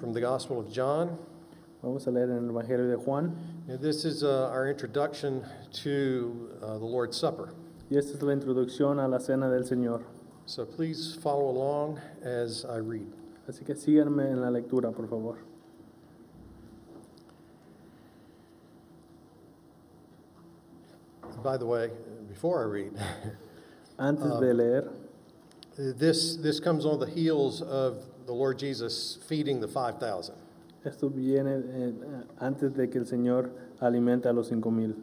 from the Gospel of John. Vamos a leer en el Evangelio de Juan. And This is uh, our introduction to uh, the Lord's Supper. Y esta es la introducción a la cena del Señor. So please follow along as I read. Así que síganme en la lectura, por favor. By the way, before I read, Antes de leer, this, this comes on the heels of the Lord Jesus feeding the 5,000. esto viene eh, antes de que el Señor alimente a los cinco mil.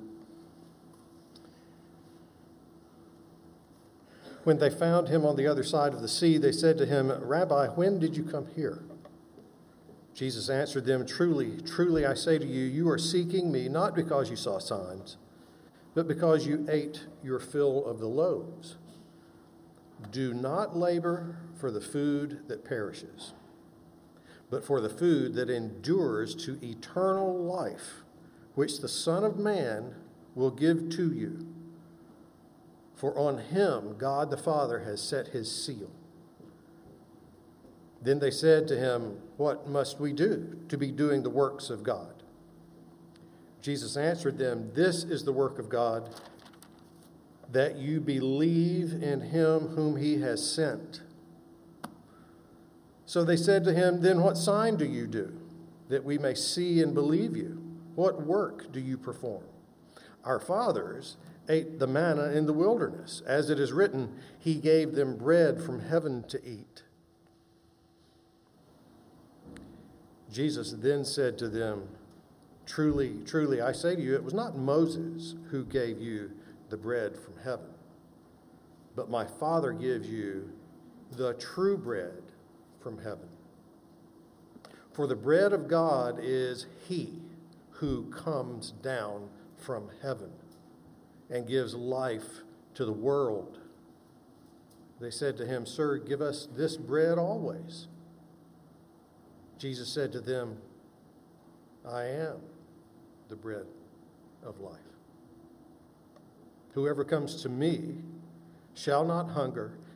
When they found him on the other side of the sea, they said to him, Rabbi, when did you come here? Jesus answered them, Truly, truly, I say to you, you are seeking me not because you saw signs, but because you ate your fill of the loaves. Do not labor for the food that perishes, but for the food that endures to eternal life, which the Son of Man will give to you. For on him God the Father has set his seal. Then they said to him, What must we do to be doing the works of God? Jesus answered them, This is the work of God, that you believe in him whom he has sent. So they said to him, Then what sign do you do, that we may see and believe you? What work do you perform? Our fathers ate the manna in the wilderness. As it is written, He gave them bread from heaven to eat. Jesus then said to them, Truly, truly, I say to you, it was not Moses who gave you the bread from heaven, but my Father gives you the true bread from heaven. For the bread of God is He who comes down from heaven and gives life to the world. They said to him, Sir, give us this bread always. Jesus said to them, I am the bread of life. Whoever comes to me shall not hunger,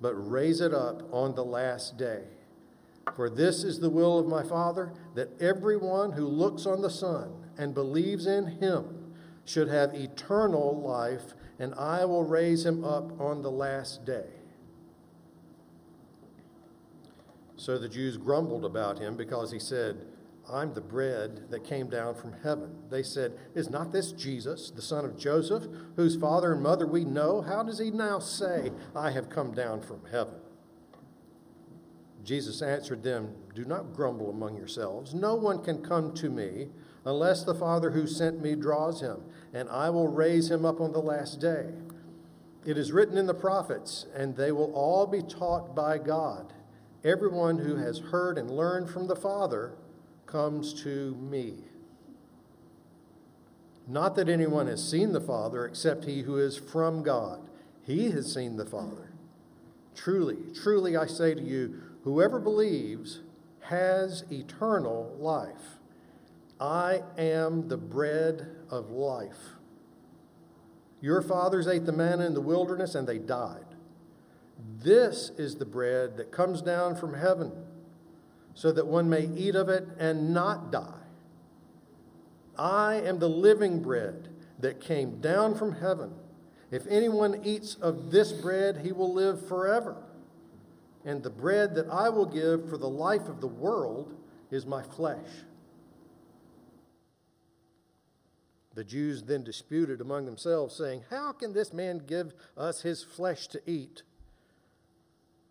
but raise it up on the last day. For this is the will of my Father, that everyone who looks on the Son and believes in him should have eternal life, and I will raise him up on the last day. So the Jews grumbled about him because he said, I'm the bread that came down from heaven. They said, Is not this Jesus, the son of Joseph, whose father and mother we know? How does he now say, I have come down from heaven? Jesus answered them, Do not grumble among yourselves. No one can come to me unless the Father who sent me draws him, and I will raise him up on the last day. It is written in the prophets, and they will all be taught by God. Everyone who has heard and learned from the Father comes to me. Not that anyone has seen the Father except he who is from God. He has seen the Father. Truly, truly, I say to you, whoever believes has eternal life. I am the bread of life. Your fathers ate the manna in the wilderness and they died. This is the bread that comes down from heaven, so that one may eat of it and not die. I am the living bread that came down from heaven. If anyone eats of this bread, he will live forever. And the bread that I will give for the life of the world is my flesh. The Jews then disputed among themselves, saying, How can this man give us his flesh to eat?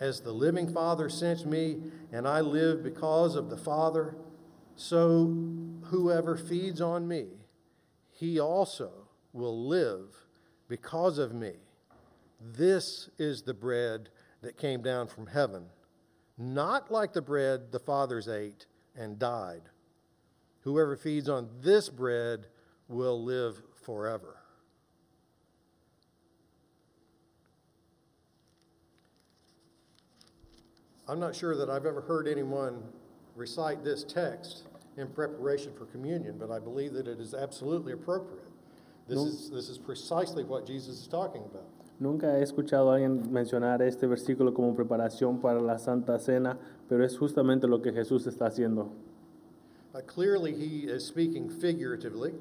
As the living Father sent me, and I live because of the Father, so whoever feeds on me, he also will live because of me. This is the bread that came down from heaven, not like the bread the fathers ate and died. Whoever feeds on this bread will live forever. I'm not sure that I've ever heard anyone recite this text in preparation for communion, but I believe that it is absolutely appropriate. This, No. is, this is precisely what Jesus is talking about. Nunca he escuchado a alguien mencionar este versículo como preparación para la Santa Cena, pero es justamente lo que Jesús está haciendo. Uh, clearly, he is speaking figuratively.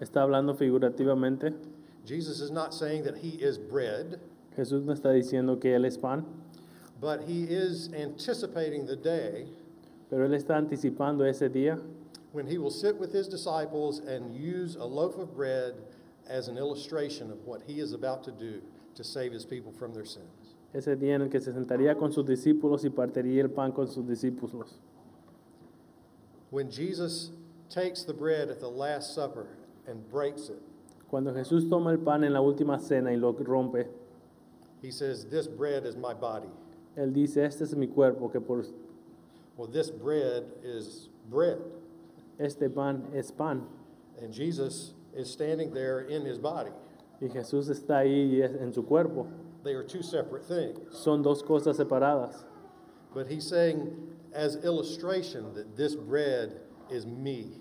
Está hablando figurativamente. Jesus is not saying that he is bread, Jesús no está diciendo que Él es pan, but he is anticipating the day pero Él está anticipando ese día when he will sit with his disciples and use a loaf of bread as an illustration of what he is about to do to save his people from their sins. ese día en el que se sentaría con sus discípulos y partiría el pan con sus discípulos. When Jesus takes the bread at the Last Supper and breaks it, Cuando Jesús toma el pan en la última cena y lo rompe, he says, This bread is my body. Él dice, este es mi cuerpo, que por Well, this bread is bread. este pan es pan. And Jesus is standing there in his body. Y Jesús está ahí y es en su cuerpo. They are two separate things. Son dos cosas separadas. But he's saying, as illustration, that this bread is me.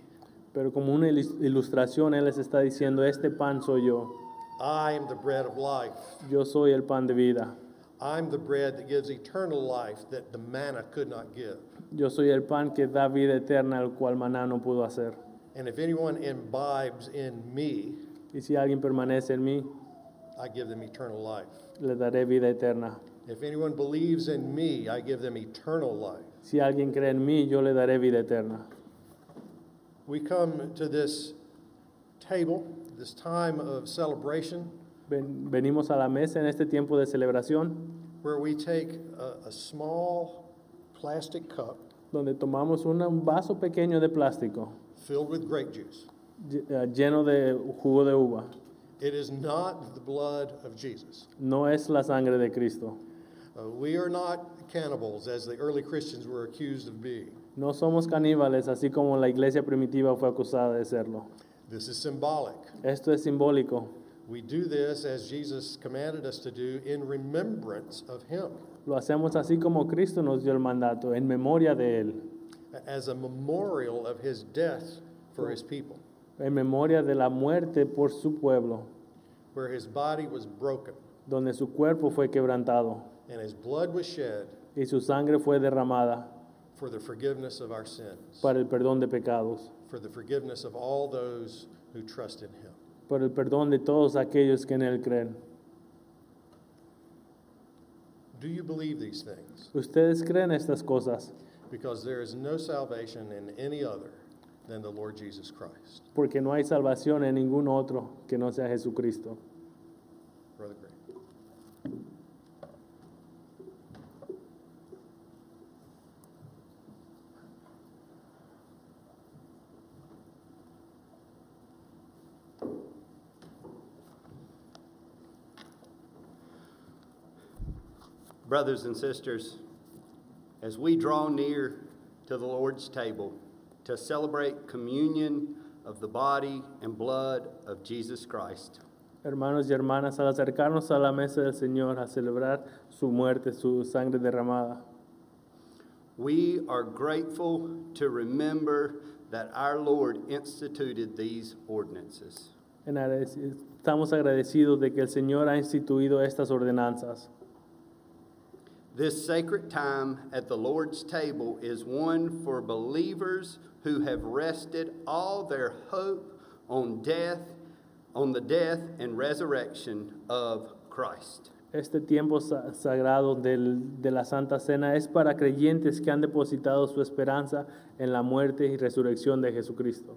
Pero como una ilus- ilustración, Él les está diciendo, este pan soy yo. I am the bread of life. Yo soy el pan de vida. I'm the bread that gives eternal life that the manna could not give. Yo soy el pan que da vida eterna, el cual maná no pudo hacer. And if anyone imbibes in me, Y si alguien permanece en mí, I give them eternal life. le daré vida eterna. If anyone believes in me, I give them eternal life. Si alguien cree en mí, yo le daré vida eterna. We come to this table, this time of celebration, Ven- venimos a la mesa en este tiempo de celebración, where we take a, a small plastic cup donde tomamos una- un vaso pequeño de plástico filled with grape juice. ll- eh, lleno de jugo de uva. It is not the blood of Jesus. No es la sangre de Cristo. Uh, we are not cannibals, as the early Christians were accused of being. No somos caníbales, así como la iglesia primitiva fue acusada de serlo. This is symbolic. Esto es simbólico. We do this as Jesus commanded us to do in remembrance of Him, Lo hacemos así como Cristo nos dio el mandato, en memoria de Él, as a memorial of His death for His people, en memoria de la muerte por su pueblo, where His body was broken. donde su cuerpo fue quebrantado. And His blood was shed y su sangre fue derramada for the forgiveness of our sins, para el perdón de pecados, for the forgiveness of all those who trust in Him. Por el perdón de todos aquellos que en Él creen. Do you believe these things? ¿Ustedes creen estas cosas? Because there is no salvation in any other than the Lord Jesus Christ. Porque no hay salvación en ningún otro que no sea Jesucristo. Brothers and sisters, as we draw near to the Lord's table to celebrate communion of the body and blood of Jesus Christ, Hermanos y hermanas, al acercarnos a la mesa del Señor a celebrar su muerte, su sangre derramada, we are grateful to remember that our Lord instituted these ordinances. estamos agradecidos de que el Señor ha instituido estas ordenanzas. This sacred time at the Lord's table is one for believers who have rested all their hope on death, on the death and resurrection of Christ. Este tiempo sagrado del- de la Santa Cena es para creyentes que han depositado su esperanza en la muerte y resurrección de Jesucristo.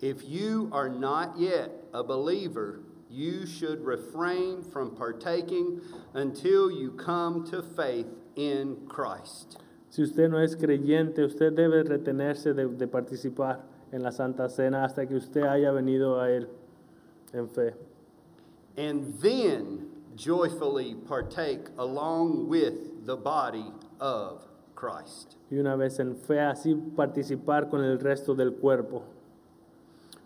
If you are not yet a believer, you should refrain from partaking until you come to faith in Christ. Si usted no es creyente, usted debe retenerse de, de participar en la Santa Cena hasta que usted haya venido a Él en fe. and then joyfully partake along with the body of Christ. Y una vez en fe, así participar con el resto del cuerpo.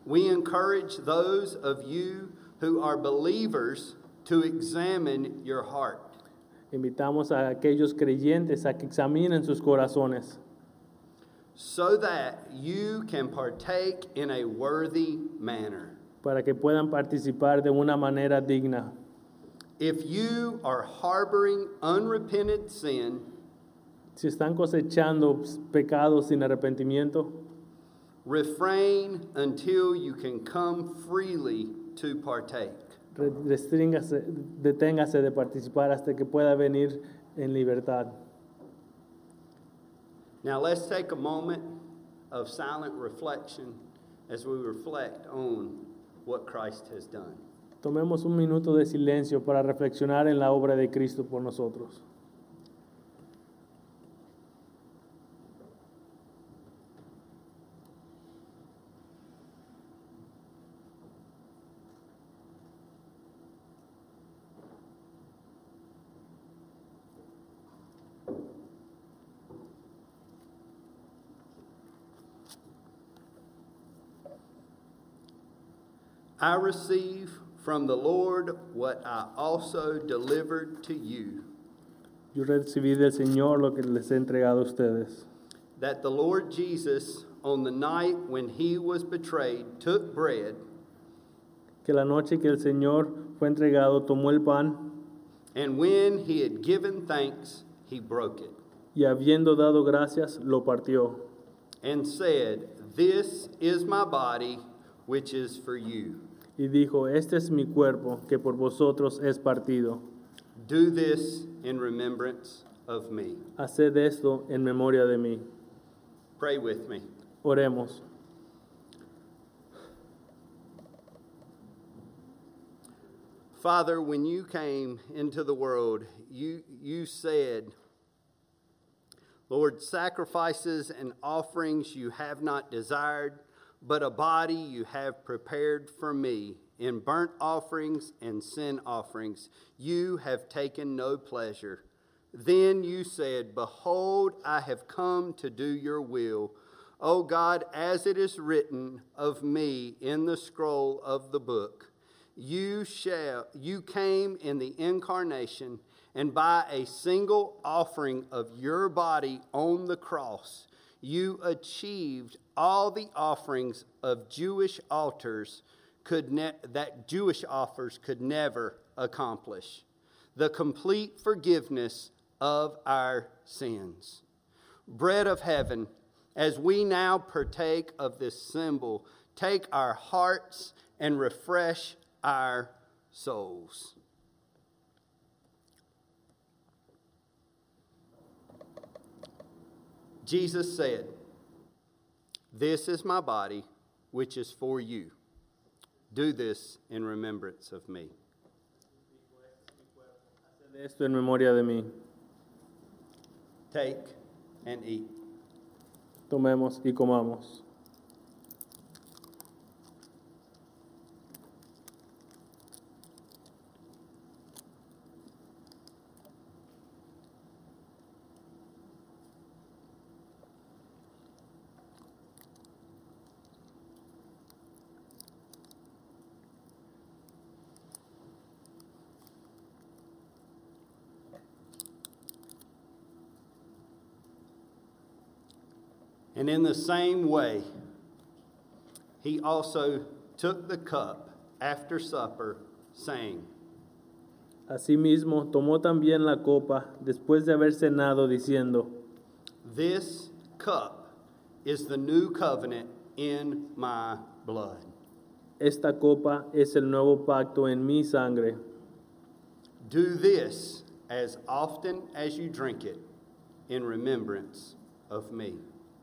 We encourage those of you who are believers to examine your heart. Invitamos a aquellos creyentes a que examinen sus corazones so that you can partake in a worthy manner. para que puedan participar de una manera digna. If you are harboring unrepented sin, Si están cosechando pecados sin arrepentimiento, refrain until you can come freely to partake. re- restríngase, deténgase de participar hasta que pueda venir en libertad. Now let's take a moment of silent reflection as we reflect on what Christ has done. Tomemos un minuto de silencio para reflexionar en la obra de Cristo por nosotros. I receive from the Lord what I also delivered to you. Yo recibí del Señor lo que les he entregado a ustedes. that the Lord Jesus, on the night when he was betrayed, took bread, Que la noche que el Señor fue entregado tomó el pan. And when he had given thanks, he broke it. Y habiendo dado gracias lo partió. And said, This is my body, which is for you. Y dijo, este es mi cuerpo que por vosotros es partido. Do this in remembrance of me. Haced esto en memoria de mí. Pray with me. Oremos. Father, when you came into the world, you, you said, Lord, sacrifices and offerings you have not desired, but a body you have prepared for me. In burnt offerings and sin offerings you have taken no pleasure. Then you said, Behold, I have come to do your will. O God, as it is written of me in the scroll of the book, you shall you came in the incarnation and by a single offering of your body on the cross you achieved all the offerings of Jewish altars could ne- that Jewish offers could never accomplish the complete forgiveness of our sins bread of heaven, as we now partake of this symbol, take our hearts and refresh our souls. Jesus said, This is my body, which is for you. Do this in remembrance of me. Esto en memoria de mí. Take and eat. Tomemos y comamos. And in the same way, he also took the cup after supper, saying, Asimismo, tomó también la copa después de haber cenado, diciendo, This cup is the new covenant in my blood. Esta copa es el nuevo pacto en mi sangre. Do this as often as you drink it in remembrance of me.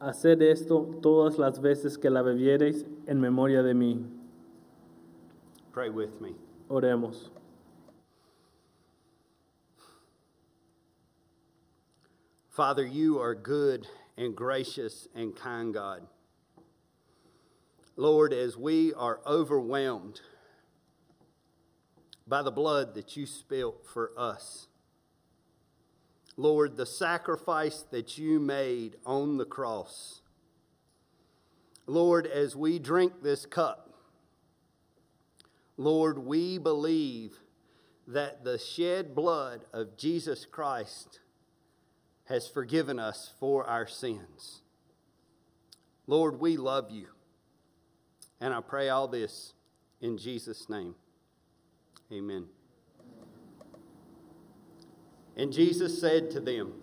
Haced esto todas las veces que la bebiereis en memoria de mí. Pray with me. Oremos. Father, you are good and gracious and kind God. Lord, as we are overwhelmed by the blood that you spilt for us, Lord, the sacrifice that you made on the cross, Lord, as we drink this cup, Lord, we believe that the shed blood of Jesus Christ has forgiven us for our sins. Lord, we love you. And I pray all this in Jesus' name. Amen. And Jesus said to them,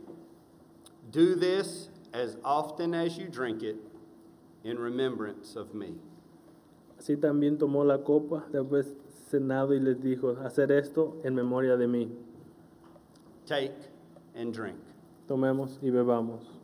Do this as often as you drink it in remembrance of me. Así también tomó la copa después cenado y les dijo, hacer esto en memoria de mí. Take and drink. Tomemos y bebamos.